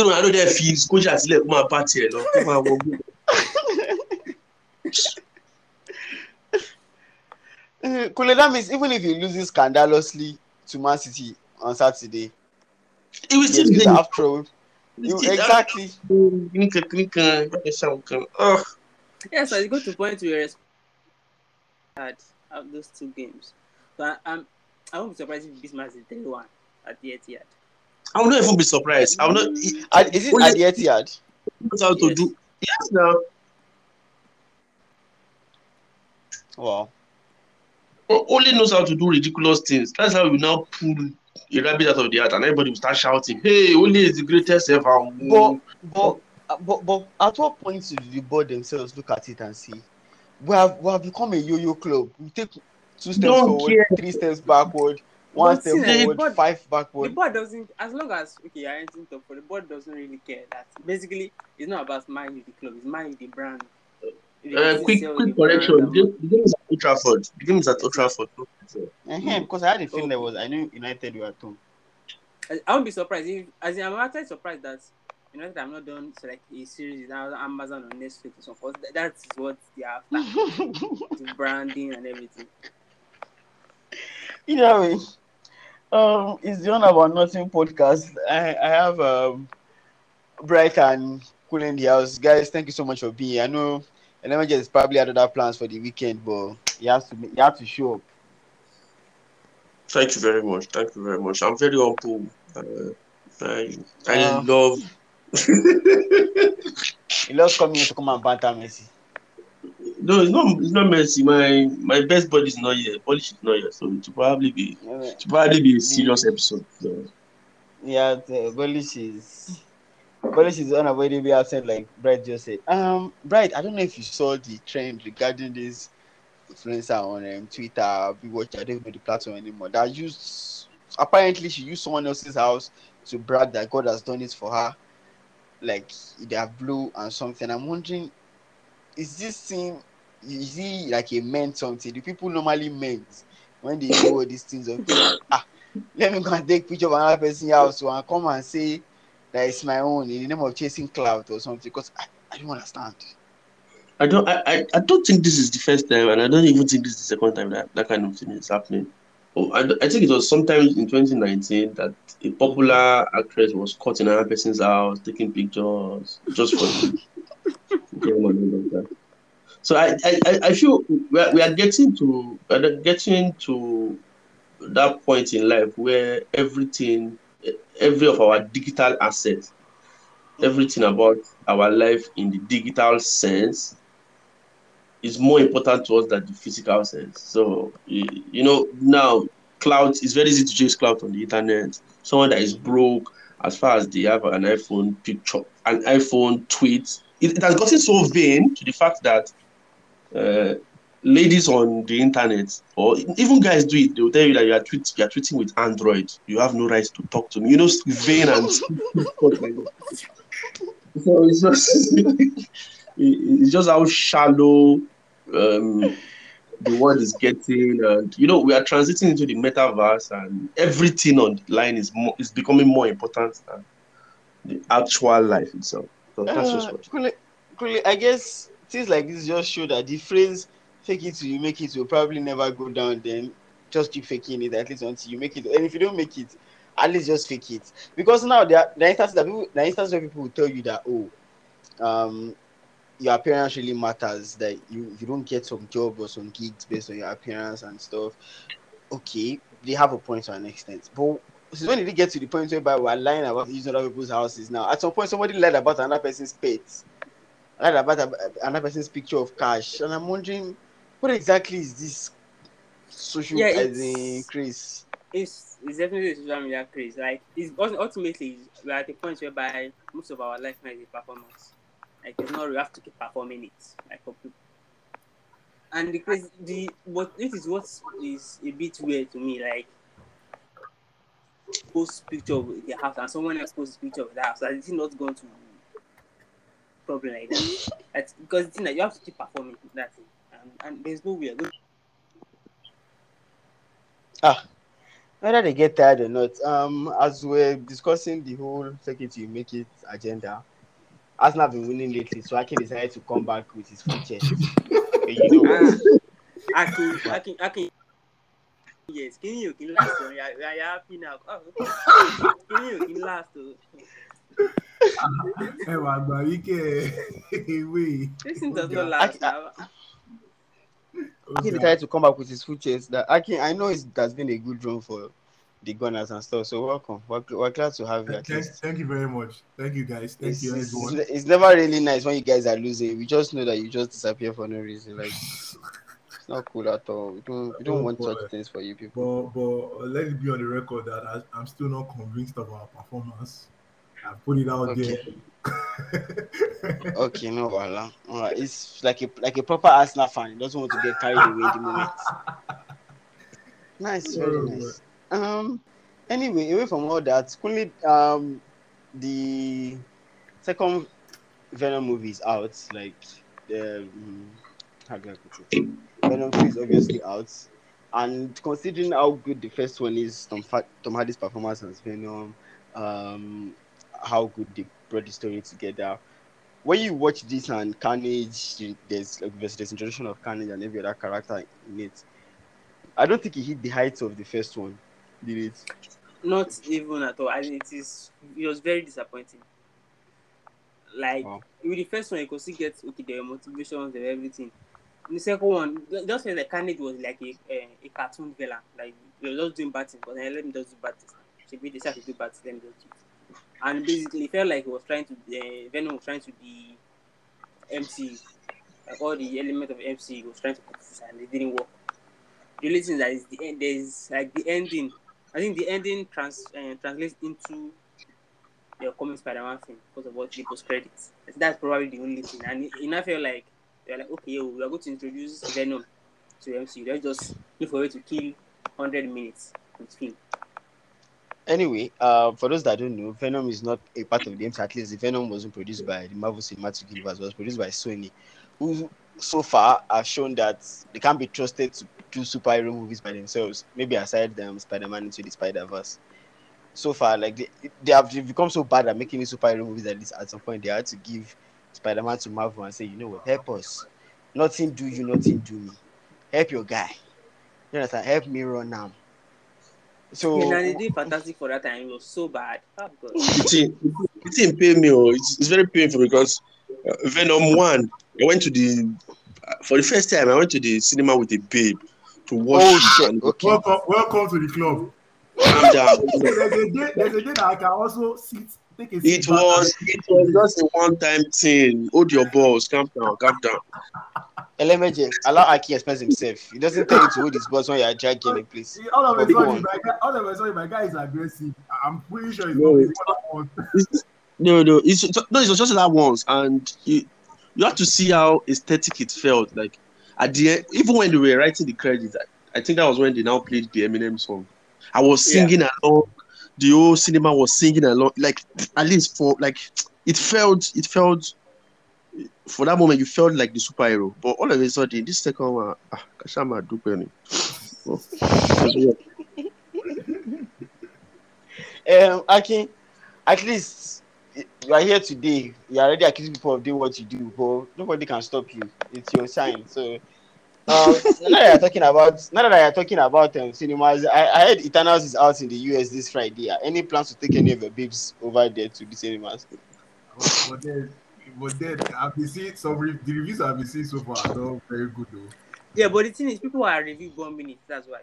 Ronaldo dẹ̀ fi kóṣà sílẹ̀ kó máa bá tiẹ̀ lọ kó máa wọ gbogbo. Uh, Kule, that means even if he loses scandalously to Man City on Saturday, He will he still will be still have You, exactly. Kìnìkan kìnìkan ẹ ṣàwọn kan. Ugh. Yes, so it's good to point to your had of those two games. So I, I'm I won't be surprised if this match is three one at the Etihad. I will not even be surprised. I will not. Uh, is it Only- at the Etihad? knows how to Yes. do. Yes, now. Wow. Only knows how to do ridiculous things. That's how we now pull a rabbit out of the hat, and everybody will start shouting, "Hey, Ole is the greatest ever!" But, but, but, but at what point do the board themselves look at it and see, we have, we have become a yo-yo club. We take two steps Don't forward, care. three steps backward, one But step see, the forward, board- five The board doesn't, as long as okay, you're entering top four, the board doesn't really care that. Basically, it's not about Man the club, it's Man the brand. Uh, quick, quick the correction. and- The game, the game is at Old Trafford. The game is at Old Trafford. Uh-huh, because I had a feeling Oh. there was, I knew United were at home. I, I won't be surprised if, as in, I'm actually surprised that you know I'm not done so like a series now on Amazon or Netflix or something. That, that's what they are after, the branding and everything. Either way, um, it's the one about nothing podcast. I, I have um, Bright and Cool in the house, guys. Thank you so much for being. here. I know Eleven is probably had other plans for the weekend, but you have to you have to show up. Thank you very much. Thank you very much. I'm very humble. Uh, I, I Uh, love. He loves coming to come and banter Messi. No, it's not. It's not Messi. My my best buddy is not here. Polish is not here, so it will probably be. It will probably be a serious episode. So. Yeah, the Bolish is Bolish is unavoidably absent, like Bright just said. Um, Bright, I don't know if you saw the trend regarding this influencer on um, Twitter, Big Watch, I don't know the platform anymore. That used apparently she used someone else's house to brag that God has done it for her, like they have blue and something. I'm wondering, is this thing is it like a meant something? Do people normally meant when they do all these things of ah let me go and take picture of another person's house and come and say that it's my own in the name of chasing clout or something because I, I don't understand. I don't. I, I, I don't think this is the first time, and I don't even think this is the second time that that kind of thing is happening. Oh, I, I think it was sometimes in 2019 that a popular actress was caught in another person's house taking pictures just for the game and all of that. So I, I, I- feel we are, we are getting to are getting to that point in life where everything, every of our digital assets, everything about our life in the digital sense is more important to us than the physical sense. So you, know now cloud it's very easy to chase cloud on the internet. Someone that is broke, as far as they have an iPhone picture, an iPhone tweet, it, it has gotten so vain to the fact that uh, ladies on the internet or even guys do it. They will tell you that you are tweet, you are tweeting with Android. You have no right to talk to me. You know, vain and stuff like that. So it's just it's just how shallow um, the world is getting, and you know we are transiting into the metaverse, and everything online is more is becoming more important than the actual life itself. So that's just Uh, what. Kule, Kule, I guess things like this just show that the phrase "fake it till you make it" will probably never go down. Then just keep faking it at least until you make it. And if you don't make it, at least just fake it. Because now there are, are instances that people, are instances where people will tell you that oh, um, your appearance really matters. That you you don't get some job or some gigs based on your appearance and stuff. Okay, they have a point to an extent, but since when did it get to the point whereby we're lying about using other people's houses now? At some point, somebody lied about another person's pets, lied about a- another person's picture of cash, and I'm wondering what exactly is this social Yeah, as in it's-? It's, it's definitely a social media craze. Like, it's ultimately we're at a point whereby most of our life now is a performance. Like, it's not we have to keep performing it. Like, for people. And the crazy, the what this is what is a bit weird to me. Like, post picture of the house and someone else posts picture of the house. Like, it's not going to problem like that. That's because thing that you have to keep performing that thing, and, and there's no way. Ah, whether they get tired or not, um, as we're discussing the whole fake it you make it agenda, Arsenal have been winning lately, so Ake decided to come back with his full chest. Okay, you know, Akin, Akin, Akin. Yes, can you can last? oh, Yeah, happy now. Oh, can you can last? Ẹ wà gbà wí kẹ ewé. This thing does not last. now. Ake decided to come back with his full chest. That Ake, I know it has been a good run for the Gunners and stuff. So welcome. We're, we're glad to have you at Thank, least. thank you very much. Thank you guys. Thank It's, you it's, everyone. it's never really nice when you guys are losing. We just know that you just disappear for no reason. Like it's not cool at all. We don't we don't Oh, want boy. such things for you people. But but let it be on the record that I, I'm still not convinced of our performance. I put it out Okay. there. Okay, no voila. Alright, it's like a like a proper Arsenal fan. He doesn't want to get carried away in the moment. Nice, very Oh, nice. Um. Anyway, away from all that, quickly, um, the second Venom movie is out. Like the um, how do I put it? Venom two is obviously out, and considering how good the first one is, Tom Tom Hardy's performance as Venom, um, how good they brought the story together. When you watch this and Carnage, there's like there's, there's introduction of Carnage and every other character in it. I don't think it hit the heights of the first one. Did it? Not even at all. I mean, it is. It was very disappointing. Like Wow. with the first one, you could still get okay. Were motivations, were everything. In the second one, just felt the Carnage was like a a, a cartoon villain. Like they were just doing bad things, but then let me just do bad things. Should be they have to do bad things. Let me just do it. And basically, felt like he was trying to. Uh, Venom was trying to be MC. Like all the element of MC, he was trying to and it didn't work. The only thing that is the end. There's like the ending. I think the ending trans uh, translates into the upcoming Spider-Man thing because of what the post credits. That's probably the only thing. And it, it I feel like they're like, okay, we are going to introduce Venom to MCU. Let's just look for way to kill 100 minutes with film. Anyway, uh, for those that don't know, Venom is not a part of the MCU. At least the Venom wasn't produced by the Marvel Cinematic Universe. Was produced by Sony, who so far have shown that they can't be trusted to do superhero movies by themselves. Maybe aside them Spider-Man into the Spider-Verse. So far, like they, they have become so bad at making superhero movies that this at some point they had to give Spider-Man to Marvel and say, you know what, help us. Nothing do you, nothing do me. Help your guy. You understand? Help me run now. So Yeah, and they did fantastic for that time. It was so bad. Oh, God. The thing, the thing pay me. Oh, it's, it's very painful because uh, Venom one. I went to the uh, for the first time. I went to the cinema with a babe to watch. Oh, it shit. Okay. welcome, welcome to the club. calm down. there's a day, there's a day that I can also sit, take a. It was it was just a one time thing. Hold your balls. Calm down. Calm down. LMJ, allow Aki express himself. He doesn't tell you to hold his boss when you are dragging a place. and- all of a Go sudden, my guy, all of a sudden, my guy is aggressive. I'm pretty sure it's No, not it's- what I want. It's- no, no. It's no. It was just that once, and you you have to see how aesthetic it felt. Like at the end, even when they were writing the credits, I, I think that was when they now played the Eminem song. I was Yeah. singing along. The whole cinema was singing along. Like at least for like it felt. It felt. For that moment, you felt like the superhero, but all of a sudden, this second one, ah, Kashama Dupeni. Um, Aki, at least you are here today. You are already accusing people of doing what you do, but nobody can stop you. It's your sign. So, um, now that you're talking about, now that you're talking about um, cinemas, I, I heard Eternals is out in the US this Friday. Any plans to take any of your babes over there to the cinemas? But, but then, but then I've been seeing some re- the reviews I've been seeing so far are not very good though. Yeah, but the thing is, people are review bombing it. That's why.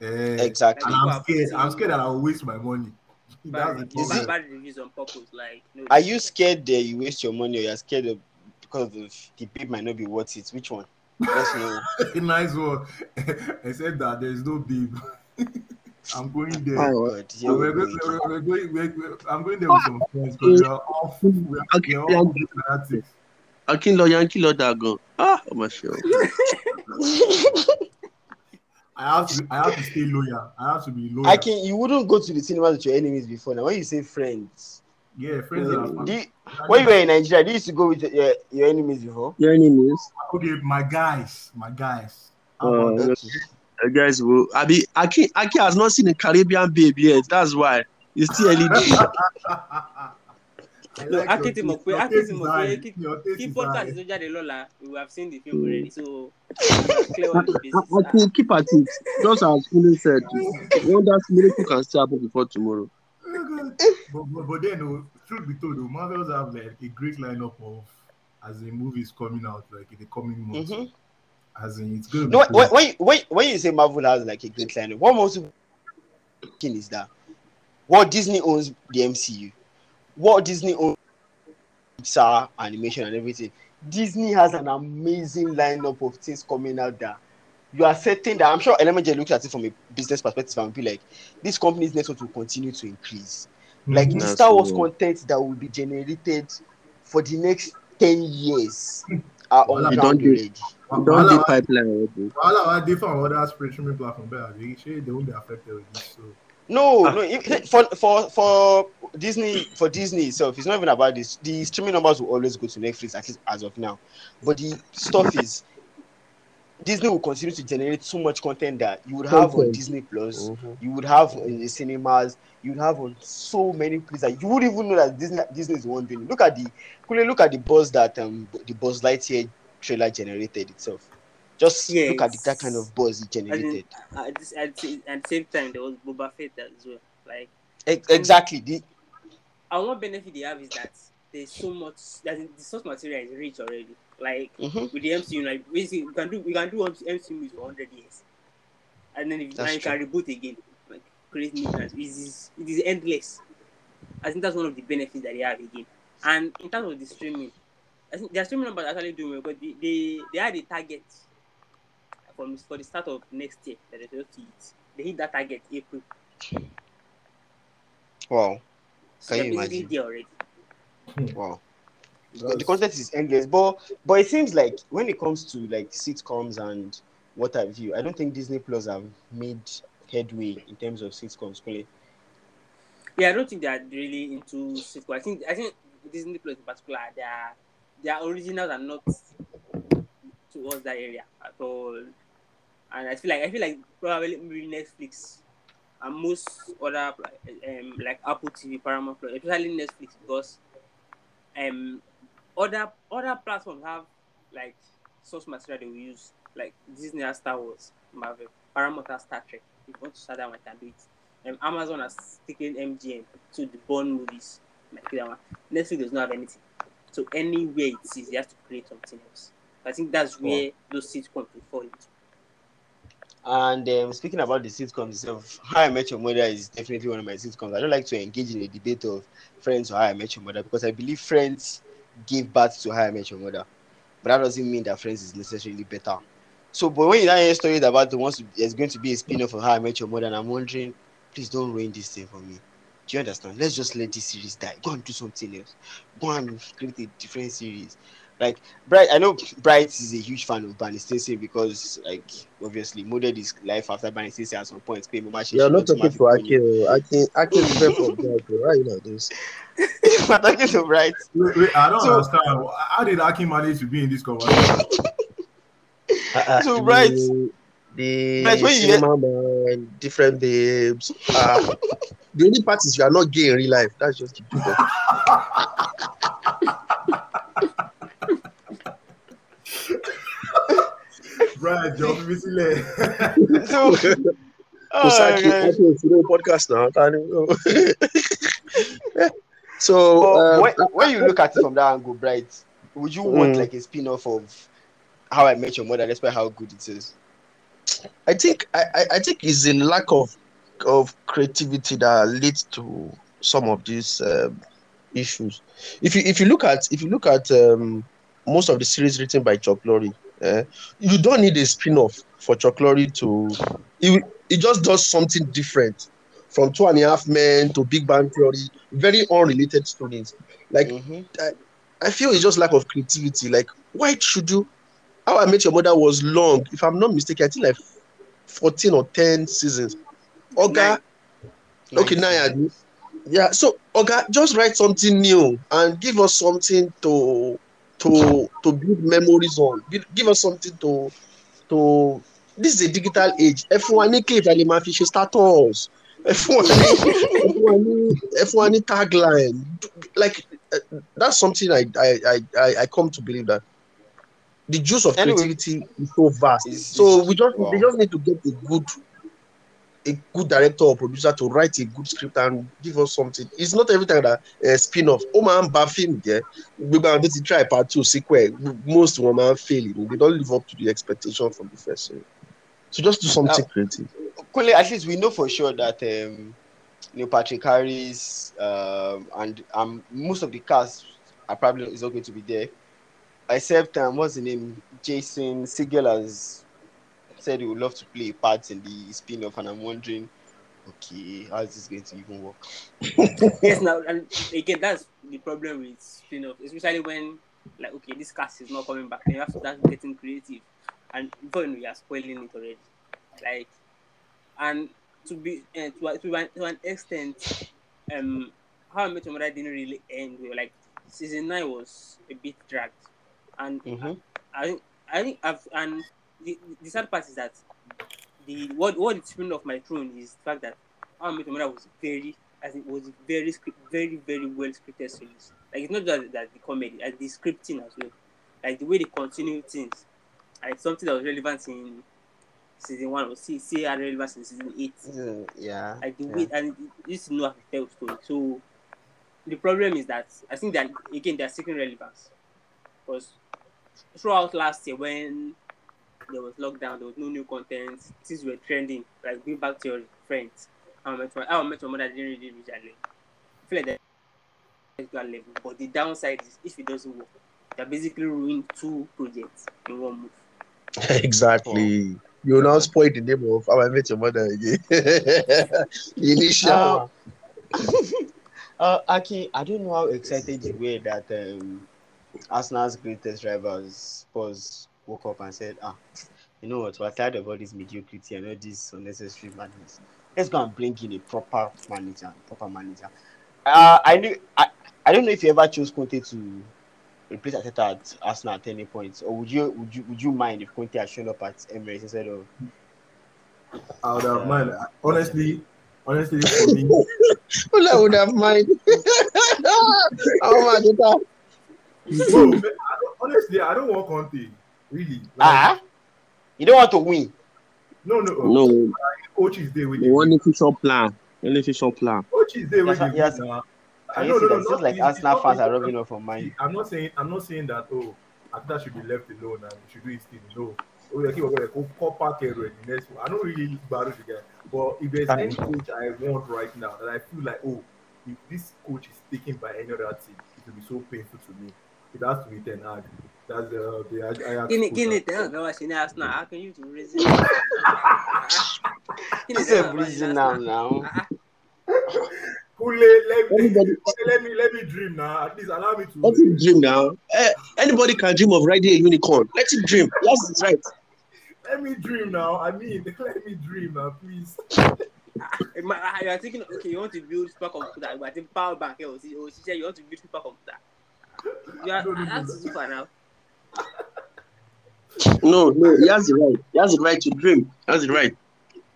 Eh, Exactly. I'm scared. I'm scared that I'll waste my money. That's the Bad, bad, bad reviews on purpose. Like, no, Are you scared that you waste your money, or you're scared of because of the babe might not be worth it? Which one? Let's know. nice one. Except that there's no babe. I'm going there. Oh, God, here And we we're going, we're, we're going, we're, we're, I'm going there with some friends because we're all full. We're, Okay, we're all good at that. Akinlo Yankee Dagon. Ah, oh my show. I have to, I have to stay loyal. I have to be loyal. I can. You wouldn't go to the cinemas with your enemies before. Now, when you say friends, Yeah, friends are you- when you were in Nigeria, do you used to go with your, your enemies before? Your enemies. Okay, my guys, my guys. How Uh, about that? Okay. I guess well, I mean, Aki, Aki has not seen a Caribbean babe yet. That's why it's still early days. I No, like Aki your ti mọ̀ taste. pé Your Aki taste ti is mọ̀ pé high. kí Your taste kí is podcast high. lọ́la we have seen the film already so that's clear on the basis. Aki, keep at it. Just as Kule said, wonders miracle can still happen before tomorrow. but, but, but then, oh, truth be told, oh, Marvels have like a great lineup of as in movies coming out like in the coming months. Mhm. As in, it's gonna No, when, cool. when, you- when, when you say Marvel has like a great lineup, what most thing is that what Disney owns the MCU, what Disney owns Pixar animation and everything. Disney has an amazing lineup of things coming out there. You are certain that I'm sure Elementary looks at it from a business perspective and be like, this company's network will continue to increase. Mm-hmm. Like the That's Star Wars true. content that will be generated for the next 10 years are on You ground don't do- already. Don't Wahala- do pipeline already. wahala wa dey for other streaming platform better. They say they won't be affected with this. So No, no. if- For for for Disney for Disney itself, it's not even about this. The streaming numbers will always go to Netflix at least as of now. But the stuff is, Disney will continue to generate so much content that you would have on Disney Plus, Mhm. you would have in the cinemas, you would have on so many places that you wouldn't even know that Disney Disney is the one doing. it. Look at the look at the buzz that um the Buzz Lightyear trailer generated itself. Just look at the, that kind of buzz it generated. At, this, at, the- at the same time there was Boba Fett as well. Like Ex- exactly. The, and one benefit they have is that there's so much that the source material is rich already. Like Mhm. with the MCU, like basically you can do we can do MCU movies for hundred years, and then if That's you can reboot again, like create new plans. It is it is endless. I think that's one of the benefits that they have again. And in terms of the streaming, I think their streaming numbers are actually doing well, but they they, they had a target from for the start of next year that they supposed to hit. They hit that target April. wow. So Can they're you imagine? there already. Wow. The, the content is endless, but but it seems like when it comes to like sitcoms and what have you, I don't think Disney Plus have made headway in terms of sitcoms. Really. Yeah, I don't think they are really into sitcoms. I think I think Disney Plus in particular, their their originals are not towards that area at all. And I feel like I feel like probably maybe Netflix and most other um like Apple TV, Paramount Plus, especially Netflix because um other other platforms have like source material they will use like Disney has Star Wars, Marvel, Paramount has Star Trek. If you want to start that one, can do it. Um, Amazon has taken MGM to the Bond movies. Like that one. Netflix does not have anything. So anywhere it is, you have to create something else. I think that's where those sitcoms will fall into. And um, speaking about the sitcoms itself, How I Met Your Mother is definitely one of my sitcoms. I don't like to engage in a debate of Friends or How I Met Your Mother because I believe Friends gave birth to How I Met Your Mother, but that doesn't mean that Friends is necessarily better. So, but when you hear stories about the ones there's going to be a spin-off of How I Met Your Mother, and I'm wondering, please don't ruin this thing for me. Do you understand? Let's just let this series die. Go and do something else. Go and create a different series. Like Bright, I know Bright is a huge fan of Barney Stinson because, like, obviously, modeled his life after Barney Stinson at some point. You're not talking to Aki. oh. Aki, Aki is very from bro. Why you like this? We're talking to Bright. wait, wait, I don't So- understand. How did Aki manage to be in this conversation? Uh, So, right. The, the Right, when you cinema man, different babes. Uh, the only part is you are not gay in real life. That's just the truth. Right, John Misile. So, oh, Kosaki, God. Aki is you know, podcast now. So, uh, when, when you look at it from that angle, Bright, would you want Mm. like a spin-off of How I Met Your Mother, despite how good it is? I think I, I, think it's a lack of of creativity that leads to some of these um, issues. If you if you look at if you look at um, most of the series written by Chuck Lorre, eh, you don't need a spin-off for Chuck Lorre to it, it just does something different from Two and a Half Men to Big Bang Theory, very unrelated stories. Like Mhm. I feel it's just lack of creativity. Like, why should you? How I Met Your Mother was long. If I'm not mistaken, I think like 14 or 10 seasons. Oga, okay, now I agree. Yeah, so Oga, just write something new and give us something to to to build memories on. Give, us something to to this is a digital age ẹ fún wa ní clip ẹ lè máa fi status ẹ fún wa ní ẹ fún wa ní ẹ fún wa ní tagline. Like uh, that's something I, I I I come to believe that the juice of Anyway. creativity is so vast. It's- so it's- we just wow. they just need to get a good a good director or producer to write a good script and give us something. It's not every time that uh, spin-off. Oh man, ń ba fíìmù jẹ́. Gbogbo àwọn tó ti try part two sequel most wọn máa ń fail. It they don't live up to the expectation from the first series so just do something Now- creative. Kunle, at least we know for sure that um, Neil Patrick Harris um, and um, most of the cast are probably is not going to be there, except um, what's the name? Jason Segel has said he would love to play a part in the spin-off, and I'm wondering, okay, how is this going to even work? yes, now and again, that's the problem with spin-off, especially when like okay, this cast is not coming back, then you have to start getting creative, and before we you're spoiling it already. Like, and to be uh, to, to, an, to an extent, um, How I Met Your Mother didn't really end well. Like season nine was a bit dragged, and Mm-hmm. I think I think I've and the, the sad part is that the what what is spinning off my throne is the fact that How I Met Your Mother was very as it was very very very well scripted series. Like it's not just that the comedy, like the scripting as well. Like the way they continue things, like something that was relevant in season one or see see had relevance in season eight. yeah. Like the yeah. way and to know how to tell story. So the problem is that I think that again they're seeking relevance because throughout last year when there was lockdown, there was no new content, things were trending. Like Big Bang Theory, Friends, I Met Your, How I Met Your Mother didn't really reach that level. I feel like that is that level, but the downside is if it doesn't work, they're basically ruining two projects in one move. exactly. You will now spoil the name of How I Met Your Mother again. Initial. uh, Aki, I don't know how excited you were that um, Arsenal's greatest rivals Spurs woke up and said, "Ah, you know what? We're tired of all this mediocrity and all this unnecessary madness. Let's go and bring in a proper manager, proper manager." Uh, I knew. I, I don't know if you ever chose Conte to replace Arteta at Arsenal at any point, or would you would you would you mind if Conte had shown up at Emirates instead of? I would have mind. Honestly, honestly, for me, Well, I would have mind. oh my God. bro, man, I don't, honestly, I don't want Conte. Really, like, Ah, you don't want to win. no, no, No, Coach is there with the you. one official plan. Only official plan. Coach is there with you. yes. Now. Can I you no, see no, that? no, It seems not- like it's- Arsenal fans are rubbing off on mine. I'm not saying I'm not saying that oh Arteta should be left alone and should do his thing. No. Oh, yeah, keep on going. Go call in the next one. I don't really battle the guy. But if there's any coach I want right now that I feel like, oh, if this coach is taken by any other team, it will be so painful to me. It has to be Ten Hag. That's the the Ajax Guinea, coach. Guinea, tell me what she knows now. How can you to reason? This is breezing now, now. Uh-huh. Kule, let me, Everybody- let me let me dream now. At least allow me to Let him dream now. Eh, anybody can dream of riding a unicorn. Let him dream. Yes, it's right. let me dream now. I mean, let me dream now, please. Eh, ah, you are thinking, okay, you want to build supercomputer, but I think power bank, or she said you want to build supercomputer. You are, No, no, no, that's no. super now. No, no, he has the right. He has the right to dream. He has the right.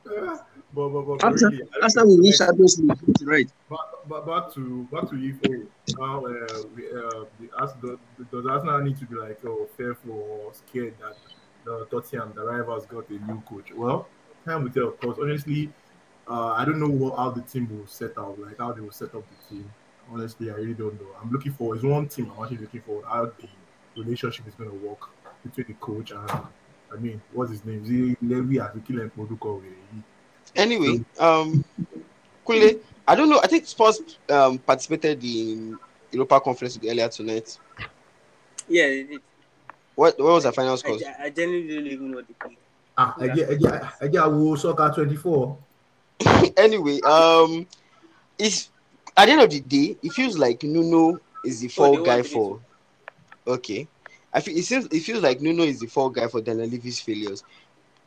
Ah. But but but After, really, after we win Champions League, he has the right. Back, back, back to back to Ifo. Now, uh, we, uh, the, Ars- the, does Arsenal need to be like oh, fearful or scared that the Tottenham, the rivals, got a new coach? Well, time will tell. Of course, honestly, uh, I don't know what, how the team will set up, like how they will set up the team. Honestly, I really don't know. I'm looking for. It's one team. I'm actually looking for how the relationship is going to work between the coach and. I mean, what's his name? Is he Levi Azikile Moduko? Anyway, um, Kule, I don't know. I think Spurs um participated in Europa Conference earlier tonight. Yeah, it, it, What what was the final score? I genuinely don't even know what they played. Ah, I get, I get, I get. Wo soccer 24. anyway, um, it's at the end of the day, it feels like Nuno is the Oh, fall they guy for. Okay, I feel it seems it feels like Nuno is the fall guy for Daniel Levy's failures.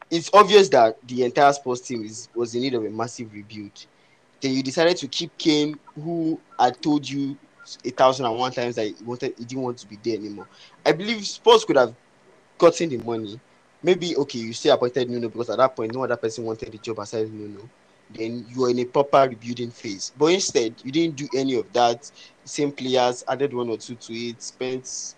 It's obvious that the entire sports team is was in need of a massive rebuild. Then you decided to keep Kane, who had told you a thousand and one times that he wanted he didn't want to be there anymore. I believe Spurs could have gotten the money, maybe okay, you say appointed Nuno because at that point no other person wanted the job aside Nuno. Then you are in a proper rebuilding phase. But instead, you didn't do any of that. Same players added one or two to it, spent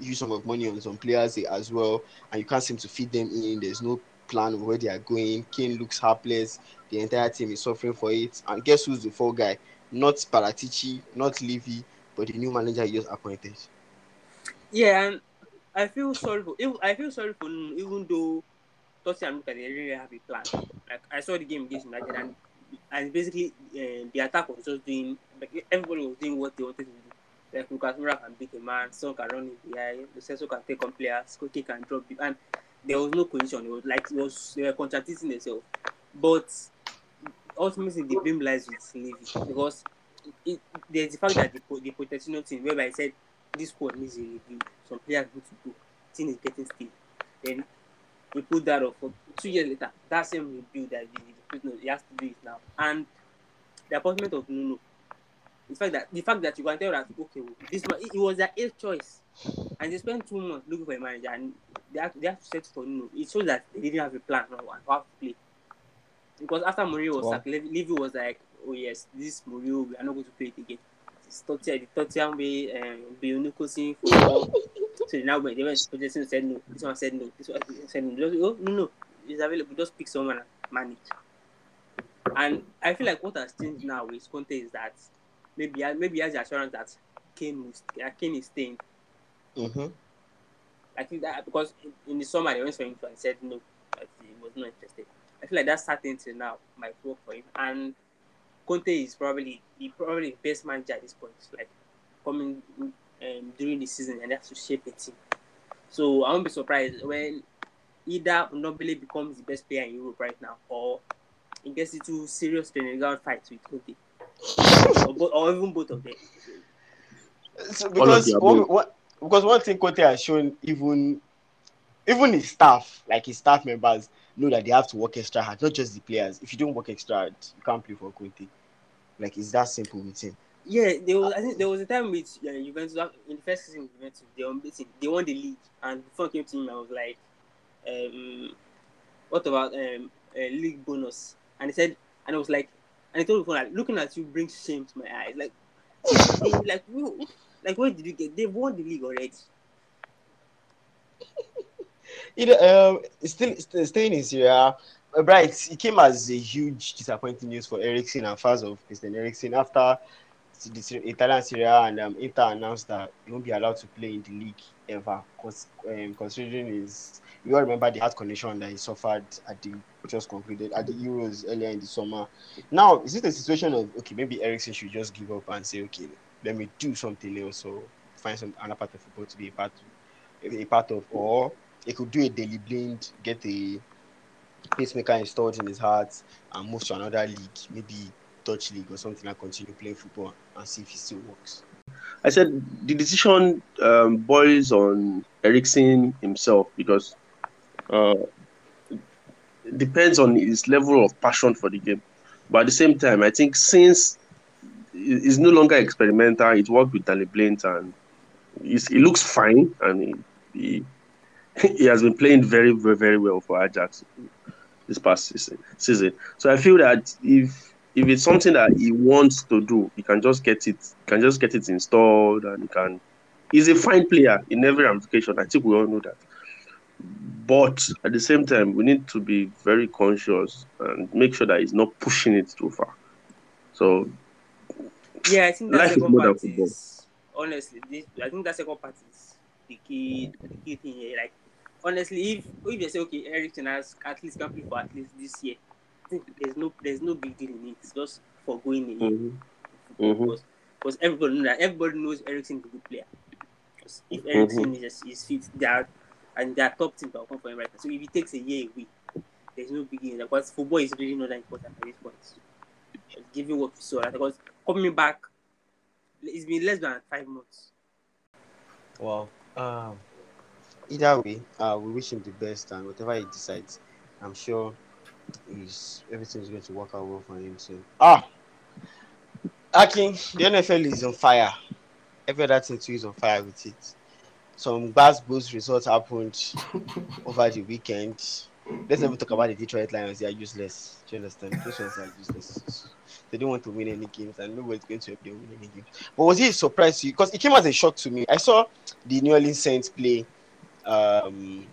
huge sum of money on some players as well, and you can't seem to feed them in. There's no plan of where they are going. Kane looks helpless. The entire team is suffering for it. And guess who's the fall guy? Not Paratici, not Levy, but the new manager just appointed. Yeah, and I feel sorry for I feel sorry for even though Tottenham look like they really have a plan. Like I saw the game against United and and basically uh, the attack was just doing like everybody was doing what they wanted to do. Like Lucas Moura can beat a man, Son can run in the eye, Lo Celso can take on players, Koke can drop and there was no cohesion. It was like it was they were contradicting themselves. But ultimately the blame lies with Levy because it, there's the fact that the, the Pochettino team, whereby I said this squad needs a review. Some players need to go. Team is getting stiff. Then we put that off for two years later. That same review that the, the he has to do it now. And the appointment of Nuno. The fact that the fact that you can tell that okay, this man, it, it was their eighth choice, and they spent two months looking for a manager, and they have, they have to set for Nuno. It shows that they didn't have a plan on how to play. Because after Mourinho was Wow. sacked, Levy, Levy was like, "Oh yes, this Mourinho, we are not going to play it again." Tottenham, the Tottenham way, um, football. so now went, they went to Pochettino said no. This one said no. This one said no. Just, oh no, no, it's available. Just pick someone and manage. And I feel like what has changed now with Conte is that maybe maybe he has the assurance that Kane will Kane is staying. Mm-hmm. I think that because in, the summer they went for him and said no, he was not interested. I feel like that certainty now might work for him. And Conte is probably he probably the best manager at this point, like coming um, during the season and has to shape a team. So I won't be surprised when either Ndombele becomes the best player in Europe right now, or he gets into serious training ground fights with Conte, or, both, or even both of them. So because the one, one, because one thing Conte has shown even even his staff, like his staff members, know that they have to work extra hard, not just the players. If you don't work extra hard, you can't play for Conte. Like it's that simple with him. Yeah, there was. I think there was a time with uh, Juventus in the first season. with Juventus, they were unbeaten. They won the league, and before I came to him, I was like, um, "What about um, uh, league bonus?" And he said, and I was like, and he told me, like, looking at you brings shame to my eyes. Like, they, like, who- like, where did you get? They've won the league already. You know, um, still, still staying in Serie A, right? It came as a huge disappointing news for Eriksen and fans of Christian Eriksen after Italian Serie A and um, Inter announced that he won't be allowed to play in the league ever, cause, um, considering his. You all remember the heart condition that he suffered at the just concluded at the Euros earlier in the summer. Now, is it a situation of okay, maybe Eriksen should just give up and say, okay, let me do something else or find some another part of football to be a part of, a part of, or he could do a Daley Blind, get a pacemaker installed in his heart, and move to another league, maybe Dutch league or something, and continue playing football and see if it still works. I said the decision um, boils on Eriksen himself because uh, it depends on his level of passion for the game. But at the same time, I think since he's no longer experimental, it worked with Danny Blind and he looks fine and he, he he has been playing very very very well for Ajax this past season. So I feel that if if it's something that he wants to do, he can just get it, can just get it installed, and he can. He's a fine player in every application. I think we all know that. But at the same time, we need to be very conscious and make sure that he's not pushing it too far. So Yeah, I think that second part is honestly. This, I think that second part is the key, the key thing here. Like honestly, if if they say okay, Eriksen has at least can play for at least this year, there's no there's no big deal in it. It's just for going in. mhm, Mhm. Because, because everybody knows that everybody knows Eriksen is a good player. 'Cause if Eriksen is is fit, they are and they are top team that will come for him right now. So if he takes a year away, there's no big deal. Because football is really not that important at this point. Just giving what we saw. Right? Because coming back, it's been less than five months. Wow. Um, either way, uh, we wish him the best, and whatever he decides, I'm sure is everything is going to work out well for him soon. Ah, Akin, the NFL is on fire. Every other team too is on fire with it. some Glasgow's results happened over the weekend. Let's never talk about the Detroit Lions. They are useless. Do you understand? Those ones are useless. They don't want to win any games, and nobody's going to help them win any games. But was it a surprise to you? Because it came as a shock to me. I saw the New Orleans Saints play um,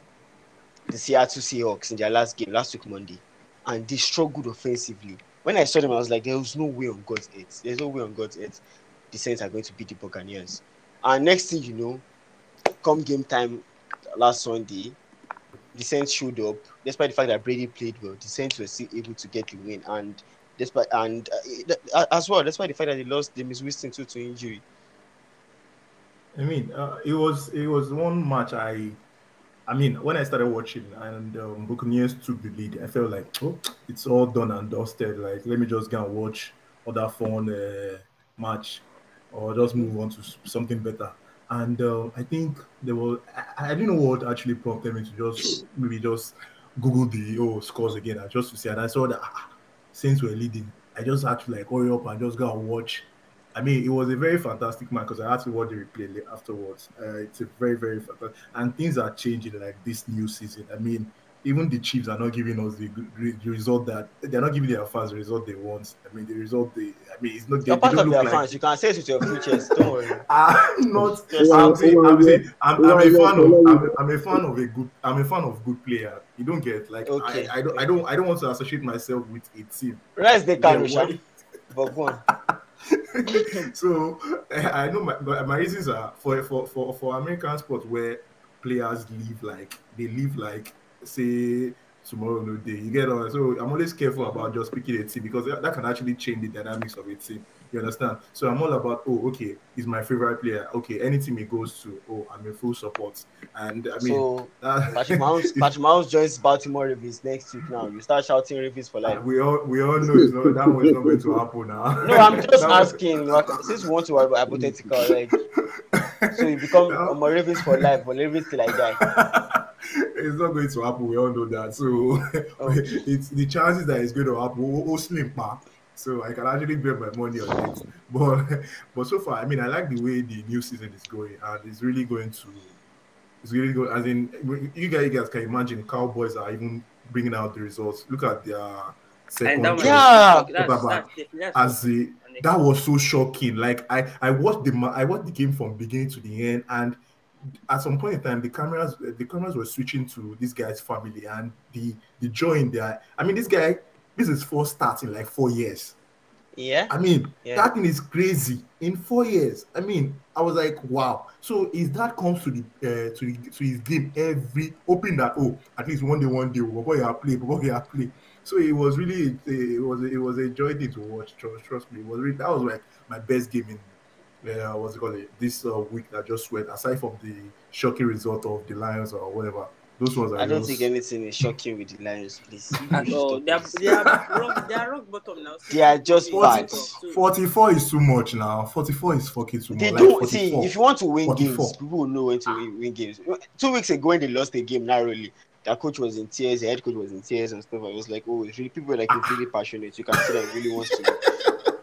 the Seattle Seahawks in their last game last week Monday, and they struggled offensively. When I saw them, I was like, there was no way on God's earth. There's no way on God's earth the Saints are going to beat the Buccaneers. And next thing you know, come game time last Sunday, the Saints showed up. Despite the fact that Brady played well, the Saints were still able to get the win. And despite and uh, as well, despite the fact that they lost Jameis Winston to, to injury. I mean, uh, it was it was one match I, I mean, when I started watching and um, Buccaneers took the lead, I felt like, oh, it's all done and dusted. Like, let me just go and watch other fun uh, match, or just move on to something better. And uh, I think there was I, I didn't know what actually prompted me to just maybe just Google the oh scores again, and just to see. And I saw that ah, we're leading. I just had to like hurry up and just go and watch I mean, it was a very fantastic match because I had to watch the replay afterwards. Uh, it's a very, very fantastic, and things are changing like this new season. I mean, even the Chiefs are not giving us the, the result that they're not giving their fans the result they want. I mean, the result they, I mean, it's not. You're part of their like, fans. You can say it with your futures. Don't worry. I'm not. I'm yeah, saying, I'm, saying, I'm, I'm a fan of. yeah. I'm, I'm a fan of a good. I'm a fan of good player. You don't get like Okay. I, I don't. I don't. I don't want to associate myself with a team. Rest the Yeah, can, But go on. so eh, I know my my reasons are for for for for American sports where players live like they live like say tomorrow no day. You get on. So I'm always careful about just picking a team because that can actually change the dynamics of a team. You understand? So I'm all about oh okay, he's my favorite player. Okay, any team he goes to, oh I'm in full support. And I mean so that- Patrick Mahomes, Patrick Mahomes joins Baltimore Ravens next week. Now you start shouting Ravens for life. we all we all know it's not that one's not going to happen now. No, I'm just asking. like, Since we want to have hypothetical, like, so you become a Ravens for life, or Ravens till I die. it's not going to happen. We all know that. So Oh. it's the chances that it's going to happen. Oh, oh, slim pa. So I can actually bet my money on it. But but so far, I mean, I like the way the new season is going, and it's really going to. It's really good. As in, you guys, you guys can imagine Cowboys are even bringing out the results. Look at their second. And that one, Yeah. that's, Baba. that's, that's as the that was so shocking. Like I, I watched the I watched the game from beginning to the end, and at some point in time, the cameras the cameras were switching to this guy's family, and the the joy in there. I mean, this guy, this is first start in like four years. Yeah. I mean, Yeah. that thing is crazy. In four years, I mean, I was like, wow. So his that comes to the uh, to the, to his game every hoping that oh, at least one day, one day, Bobo you play, Bobo you play. So it was really it was it was a joy thing to watch. Trust, trust me, it was really that was like my best game in uh, what's it called this uh, week that just went. Aside from the shocking result of the Lions or whatever, those ones I don't just, think anything is shocking with the Lions, please. Oh, they are, they are rock, they are rock bottom now. They are just Forty- bad. 44 is too much now. 44 is fucking too much. They Like don't see if you want to win 44. games, people will know when to win, win games. Two weeks ago, when they lost the game narrowly, their coach was in tears, the head coach was in tears and stuff. I was like, oh, it's really people like are really passionate. You can see that really wants to.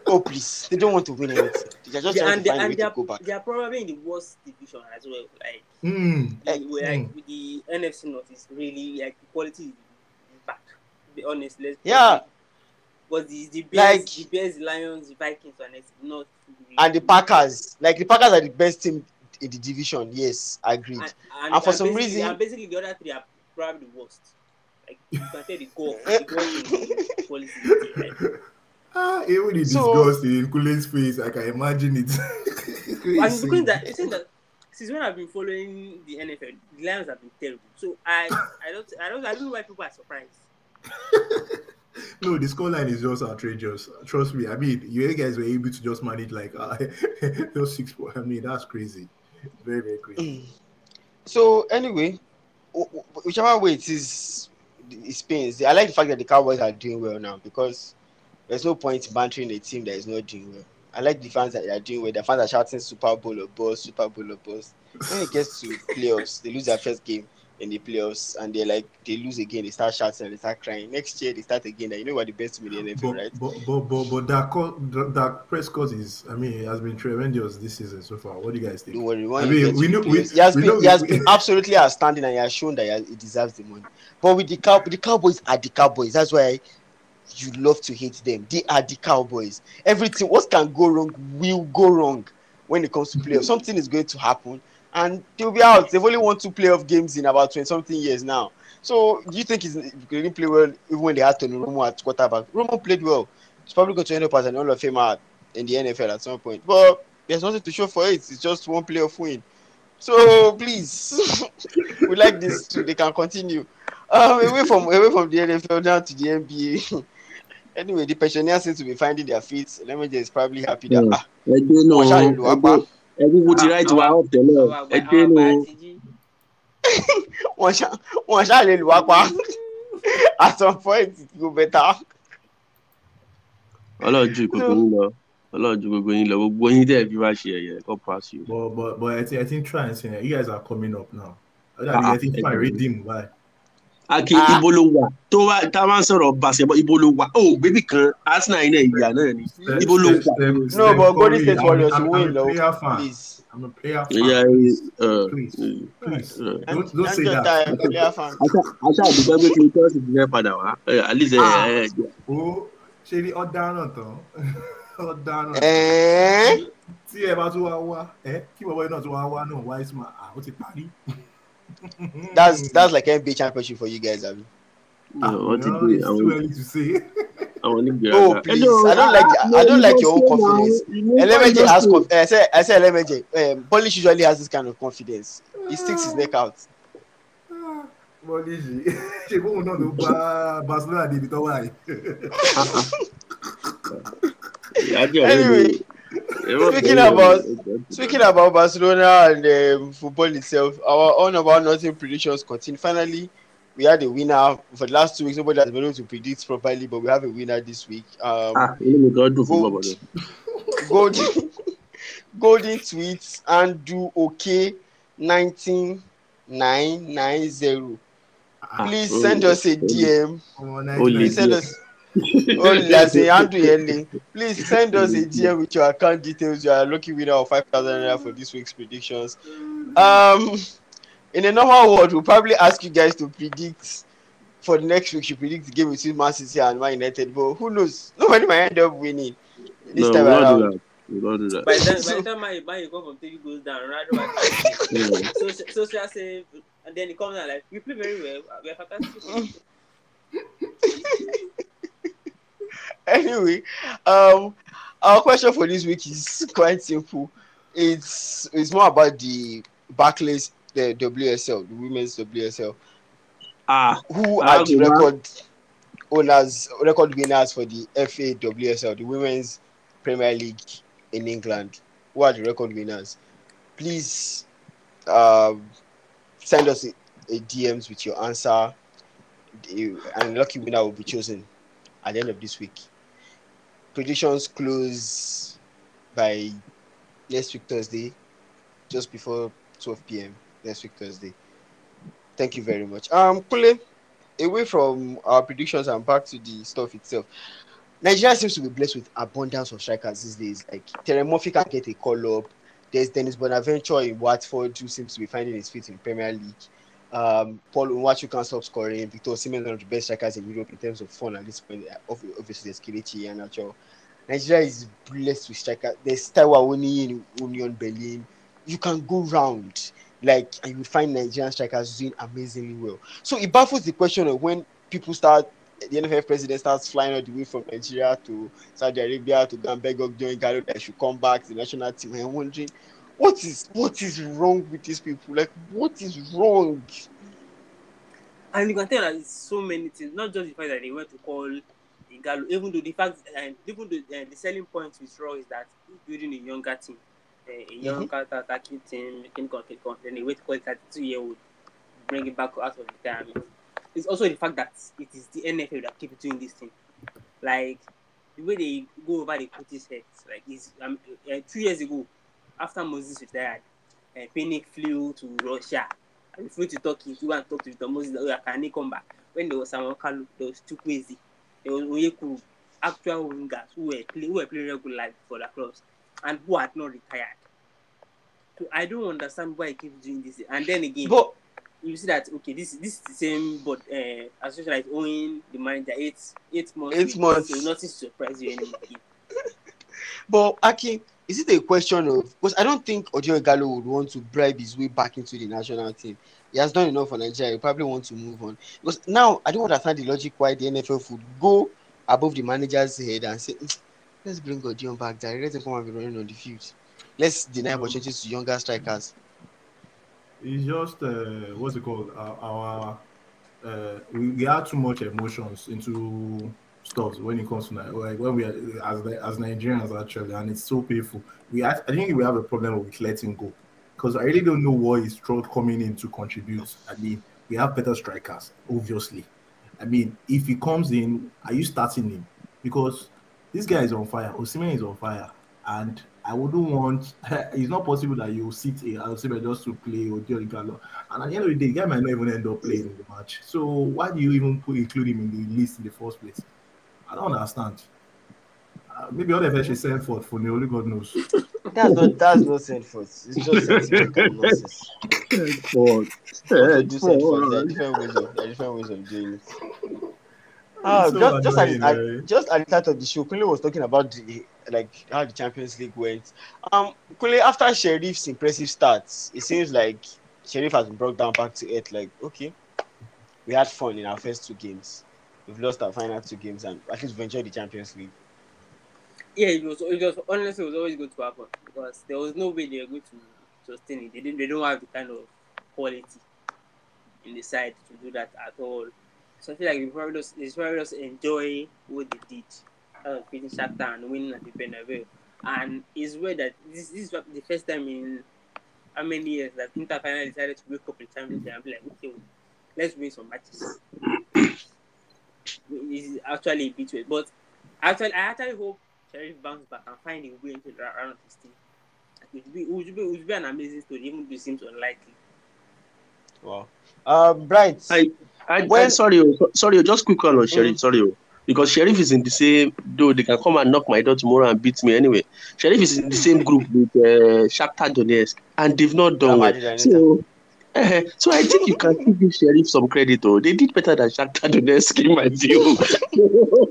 Win. Oh please, they don't want to win anything. They're just Yeah, trying and to they, find a way and they to go back. they are probably in the worst division as well. Like, Mm. the, like mm. with the NFC North is really like the quality is back. To be honest, let's Yeah. honest. But the the Bears, Like- the Bears, Lions, the Vikings are next, not really- And the Packers, like the Packers are the best team in the division. Yes, agreed. and, And for some reason- and basically the other three are probably the worst. Like you can tell the golf, the golf in the quality. Like, Ah, even the So- disgust in Kule's face, I can imagine it. and because that, you think that since when I've been following the NFL, the Lions have been terrible. So I, I don't, I don't, I don't know why people are surprised. no, the scoreline is just outrageous. Trust me. I mean, you guys were able to just manage like uh, those six. po- I mean, that's crazy. Very, very crazy. So anyway, wh- wh- whichever way it is, it spins. I like the fact that the Cowboys are doing well now because there's no point bantering a team that is not doing well. I like the fans that they are doing well. The fans are shouting Super Bowl or boss, Super Bowl or boss. When it gets to playoffs, they lose their first game. in the playoffs and they like they lose again, they start shouting and they start crying. Next year they start again. And you know what the best team in the NFL, right? but, but, but, but that, that Prescott is, I mean, it has been tremendous this season so far. What do you guys think? Don't worry, I mean, we know- we- he has we been know- he has we- been absolutely outstanding and he has shown that he, has, he deserves the money. But with the cow the Cowboys are the Cowboys. That's why you love to hate them. They are the Cowboys. Everything what can go wrong will go wrong when it comes to playoffs. Something is going to happen and they'll be out. They've only won two playoff games in about 20 something years now. So do you think he's, he didn't play well even when they had Tony Romo at quarterback? Romo played well. He's probably going to end up as an Hall of Famer in the NFL at some point. But there's nothing to show for it. It's just one playoff win. So please, we like this. They can continue. Um, away from away from the NFL down to the NBA. anyway, the pensioners seem to be finding their feet. Lemon is probably happy that Yeah. ah, ẹgbẹ́ náà wọ́n ṣáà lè lò wá pa. ẹgbẹ́ ẹgbẹ́ wo ti ráìtì wa up tẹ́lẹ̀ Àwọn àgbà ẹgbẹ́ àwọn àgbà náà ti jí. wọ́n ṣá wọ́n ṣá lè lù wá pa. At some point, it go better. ọlọ́run ju gbogbo yín lọ ọlọ́run ju gbogbo yín lọ gbogbo yín tẹ̀ fi wá ṣe ẹ̀yẹ God pass you. But, but, but I think, I think try and say, you guys are coming up now. I Ah, think fine, okay. redeem, why? Aki Ah. ibo ló wà tó wá tá a máa ń sọ̀rọ̀ basketball ibo ló wà ó gbébì kan Arsenal iná ìyá náà ni ibo ló wà. No, but Golden State I'm- Warriors I'm, I'm win, a fan. Please. I'm a player fan. Yeah, uh, Please, please. uh, Don't, don't I'm say that. tired, player fan. aṣá àdúgbò pé kí n tọ́ sí ti fẹ́ padà wá Eh, at least Ah. Ó ṣe ní ọ̀daràn tán. ọ̀daràn. Eh? Tí ẹ bá tún wá wá, ẹ kí bàbá yìí náà tún wá wá náà, wise man, ah, ó ti parí. That's that's like NBA championship for you guys, Abi. Ah, wọ́n ti no, gbé it's àwọn too early to say. àwọn onígbèrágà. Oh, please. I don't like the- I don't like your own confidence. Elemeje has conf- I say I say Elemeje. Um, Polish usually has this kind of confidence. He sticks his neck out. Bọ́lí ṣe ṣe fóun náà ló bá Barcelona débi tó wà. Anyway, speaking about- Speaking about Barcelona and um, football itself, our all about nothing predictions continue. Finally, we had a winner for the last two weeks. Nobody has been able to predict properly, but we have a winner this week. Um, ah inú mi kan dùn fún Gold. bàbá náà. golden golden tweets and do okay 19990 Ah, please oh, send us a oh, dm Ọmọ Only please send us oh as a handle yẹn please send us a dm with your account details you are a lucky winner of 5000 naira for this week's predictions um in a normal world we'll probably ask you guys to predict for the next week you predict the game between man city and man united but who knows nobody might end up winning this No, we time don't around do that. We don't do that. By the time, by the time my, my come from three goes down, Ronaldo was Yeah. social, social say, and then he comes out like, we play very well, we are fantastic. anyway, um, our question for this week is quite simple. It's it's more about the Barclays, the WSL, the women's WSL. Ah, Who Ah, are the record owners, record winners for the FA WSL, the Women's Premier League in England? Who are the record winners? Please, um, send us a, a DMs with your answer, The- and lucky winner will be chosen at the end of this week. Predictions close by next week Thursday, just before 12 p.m. next week Thursday. Thank you very much. Um, Kunle, away from our predictions and back to the stuff itself. Nigeria seems to be blessed with abundance of strikers these days. Like Terem Moffi can get a call up. There's Dennis Bonaventure in Watford who seems to be finding his feet in Premier League. Um, Paul Onuachu can't stop scoring. Victor Osimhen is one of the best strikers in Europe in terms of fun at this point. Obviously, there's Kelechi Iheanacho. Nigeria is blessed with strikers. There's Taiwo Awoniyi in Union Berlin. You can go round like and you find Nigerian strikers doing amazingly well. So it baffles the question of when people start the NFF president starts flying all the way from Nigeria to Saudi Arabia to of Ighalo that should come back to the national team. I'm wondering what is what is wrong with these people? Like what is wrong? And you can tell that it's so many things, not just the fact that they went to call Ighalo, even though the fact, and even though uh, the selling point with Rohr is that building a younger team, uh, a younger attacking team, clinical, clinical, then they wait to call it 32 year old, bring it back out of retirement. It's also the fact that it is the NFF that keep doing this thing. Like the way they go over the coaches' heads, like is um, uh, two years ago, after Moses retired, uh, Pinnick flew to Russia And you went to Turkey, you want to talk to Victor Moses, oh, can he come back? When there was Samuel Kalu, there was Chukwueze, there was Onyekuru, actual wingers who were, play, who were playing regular for the clubs and who had not retired. So I don't understand why he keeps doing this. And then again, But you see that okay, this this is the same, but uh, association is owing the manager eight eight months. Eight months. So nothing surprise you anymore. but Aki, is it a question of because I don't think Odion Ighalo would want to bribe his way back into the national team. He has done enough for Nigeria. He probably want to move on. Because now I don't understand the logic why the NFF would go above the manager's head and say, "Mm, let's bring Odion back there. Let him come and be running on the field. Let's deny opportunities to younger strikers. It's just uh, what's it called? Our, our uh, we, we add too much emotions into stuff when it comes to like when we are as as Nigerians actually, and it's so painful. We I think we have a problem with letting go because I really don't know what is Stroud coming in to contribute. I mean, we have better strikers, obviously. I mean, if he comes in, are you starting him? Because this guy is on fire. Osimhen is on fire, and I wouldn't want. It's not possible that you sit a Osimhen just to play Odion Ighalo, and at the end of the day, the guy might not even end up playing in the match. So why do you even put include him in the list in the first place? I don't understand. Uh, maybe all the fish is sent for for only God knows. That's not that's not sent for It's just sentimental nonsense. What sent There are different ways of there are different ways of doing it. Ah, So just, just at, at, eh? just at the start of the show, Kunle was talking about the like how the Champions League went. Um, Kunle, after Sheriff's impressive starts, it seems like Sheriff has been brought down back to earth. Like, okay, we had fun in our first two games. We've lost our final two games, and at least we enjoyed the Champions League. Yeah, it was it was honestly it was always going to happen because there was no way they were going to sustain it. They didn't they don't have the kind of quality in the side to do that at all. So I feel like we probably just they probably just enjoy what they did. Was beating Shakhtar and winning at the Bernabeu. And it's weird that this, this is the first time in how many years that Inter finally decided to wake up in Champions League and be like, okay, let's win some matches. It's actually a bit weird, but actually, I actually hope Sheriff bounces back and find a way into the round of 16. It would be, it would be, it would be an amazing story, even though it seems unlikely. Wow. Uh, Bright. I, I, When- I sorry, oh, sorry, oh, just quick one on Sheriff. Sorry, oh. because Sheriff is in the same. Though they can come and knock my door tomorrow and beat me anyway. Sheriff is in the same group with uh, Shakhtar Donetsk, and they've not done well. So, eh, so I think you can give Sheriff some credit. Oh, they did better than Shakhtar Donetsk in my view.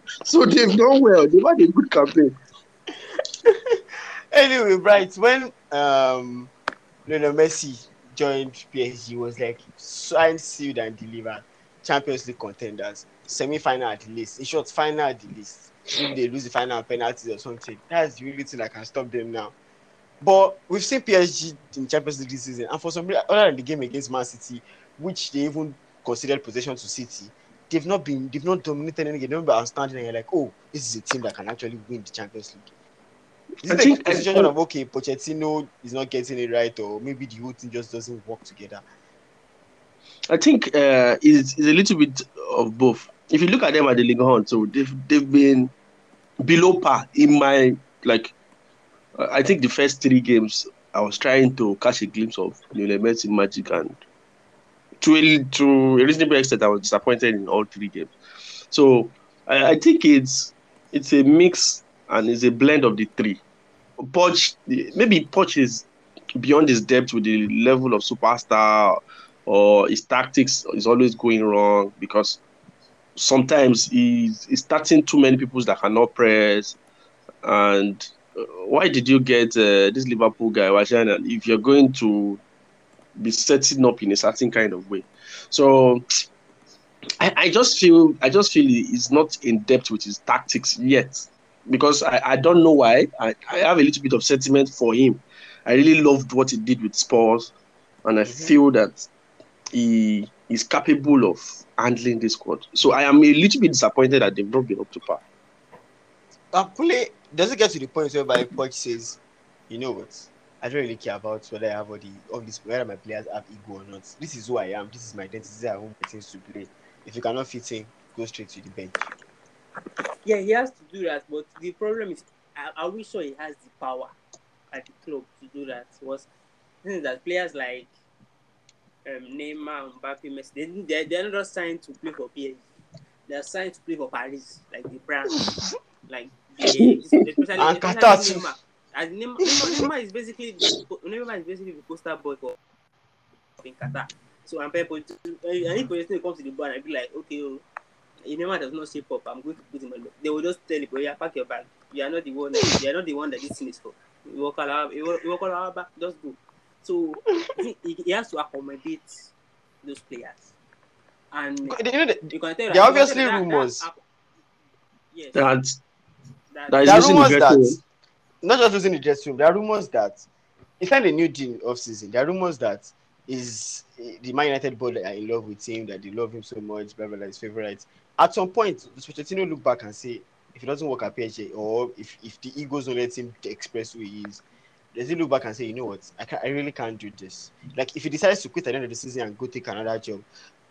so they've done well. They've had a good campaign. anyway, Bright, when um Lionel Messi joined PSG, was like signed, sealed, and delivered. Champions League contenders, semi-final at least. In short, final at least. If they lose the final penalties or something, that's the only thing that can stop them now. But we've seen PSG in Champions League this season, and for some reason, other than the game against Man City, which they even considered possession to City, they've not been, they've not dominated any game. They've been outstanding, and you're like, oh, this is a team that can actually win the Champions League. Is I it think- a position of okay, Pochettino is not getting it right, or maybe the whole thing just doesn't work together? I think uh, it's, it's a little bit of both. If you look at them at the League One, so they've they've been below par in my like. I think the first three games I was trying to catch a glimpse of Lionel magic, and to a, to a reasonable extent, I was disappointed in all three games. So I, I think it's it's a mix and it's a blend of the three. Poch, maybe Poch is beyond his depth with the level of superstar or his tactics is always going wrong because sometimes he's, he's starting too many people that cannot press. And why did you get uh, this Liverpool guy, Wijnaldum, if you're going to be setting up in a certain kind of way? So I, I just feel I just feel he's not in depth with his tactics yet because I, I don't know why. I, I have a little bit of sentiment for him. I really loved what he did with Spurs, and I Mhm. feel that he is capable of handling this squad. So I am a little bit disappointed that they've not been up to par. Uh, Kunle, does it get to the point whereby Poch says, you know what? I don't really care about whether I have all the all this whether my players have ego or not. This is who I am. This is my identity. This is how I want my teams to play. If you cannot fit in, go straight to the bench. Yeah, he has to do that, but the problem is, I, I wish sure he has the power at the club to do that. Was the thing is that players like um, Neymar, Mbappe, Messi, they, they, they're not just signed to play for PSG. They're signed to play for Paris, like the brand. like, they, eh, especially, And especially Qatar too. Neymar. As Neymar, Neymar, Neymar is basically the, Neymar is basically the poster boy for in Qatar. So I'm people any person eh, comes to the bar and I be like, okay, oh, Neymar does not shape up. I'm going to put him on. the-" They will just tell you, oh, but yeah, pack your bag. You are not the one. You are not the one that this thing is for. You walk all you walk- you walk all our back. Just go. So he, he- he has to accommodate those players, and You know, the- you can tell. There are obviously tell that- that rumours. yes, That that- there are the rumors that not just losing the dressing room. There are rumors that he signed a new deal off season. There are rumors that is the Man United board are in love with him, that they love him so much, blah blah blah, his favorite. At some point, does Pochettino look back and say, if it doesn't work at PSG, or if, if the egos don't let him express who he is, does he look back and say, you know what, I can I really can't do this? Like if he decides to quit at the end of the season and go take another job,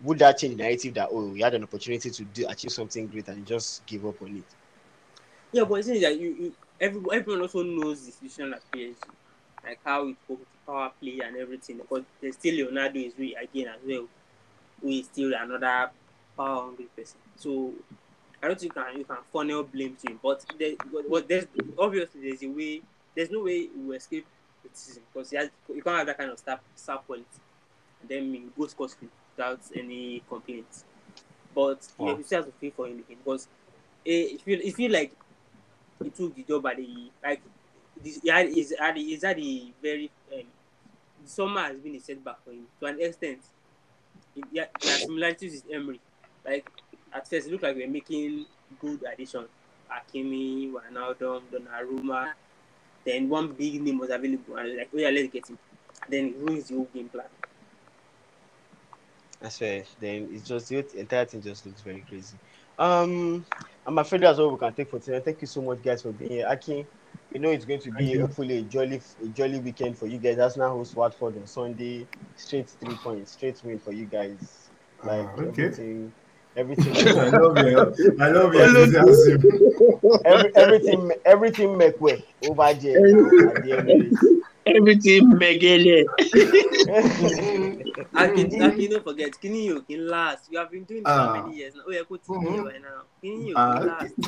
would that change the narrative that oh he had an opportunity to do achieve something great and just give up on it? Yeah, but it's that you, you everyone, everyone also knows the situation at PSG, like how it goes with power play and everything. Because there's still Leonardo is we again as well, who is still another power hungry person. So I don't think you can you can funnel blame to him. But there, but, but there's obviously there's a way. There's no way he will escape criticism because he has, you can't have that kind of star star quality, and then you go scot without any complaints. But Wow. you still have to pay for him again because it feel eh, it feel like he took the job at the like this he had is at is at the very um, the summer has been a setback for him to an extent. Yeah, there are similarities with Emery. Like at first it looked like we are making good addition. Hakimi, Wijnaldum, Donnarumma. Then one big name was available and like, oh yeah, let's get him. Then it ruins the whole game plan. That's fair. Then it's just the entire thing just looks very crazy. Um, I'm afraid that's all we can take for today. Thank you so much, guys, for being here. Aki, you know it's going to Thank be you. hopefully a jolly, a jolly weekend for you guys. That's Arsenal host Watford on Sunday. Straight three points, straight win for you guys. Like Ah, okay. everything, everything, I love you. I love your enthusiasm. every, everything, everything make way over there now at the Emirates. Everything Megele. Akin, Akin, don't forget, Kini you can last. You have been doing this Ah. for many years now. Oh, yeah, go to Mhm. Kini right now. Kini you Ah, can last.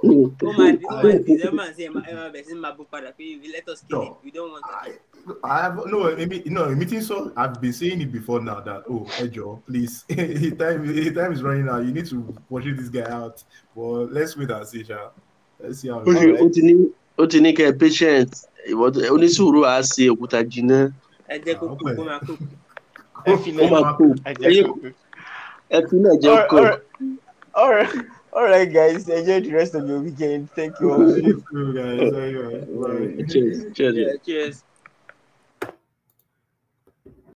Oh my, oh my, December say, my, my best in my book, father, please let us kill No. it. We don't want I, to. I have no, maybe no meeting. So I've been saying it before now that oh, Ejo, please, time time is running out. You need to push this guy out. But let's wait and see, Sha. Let's see how. ó It ti- ó ti ní ó ti ní kẹ́ ẹ patient onísùúrù á ṣe òkúta jìnnà Ẹ jẹ́ kó Ah, kú, kó máa. Ẹ ó máa kú ẹ jẹ́ kó pé. ẹ fi náà jẹ́ All kọ́ right, all right, all right, guys. Enjoy the rest of your weekend. Thank you all. Thank you, guys. Bye. Bye. cheers cheers. Yeah, cheers.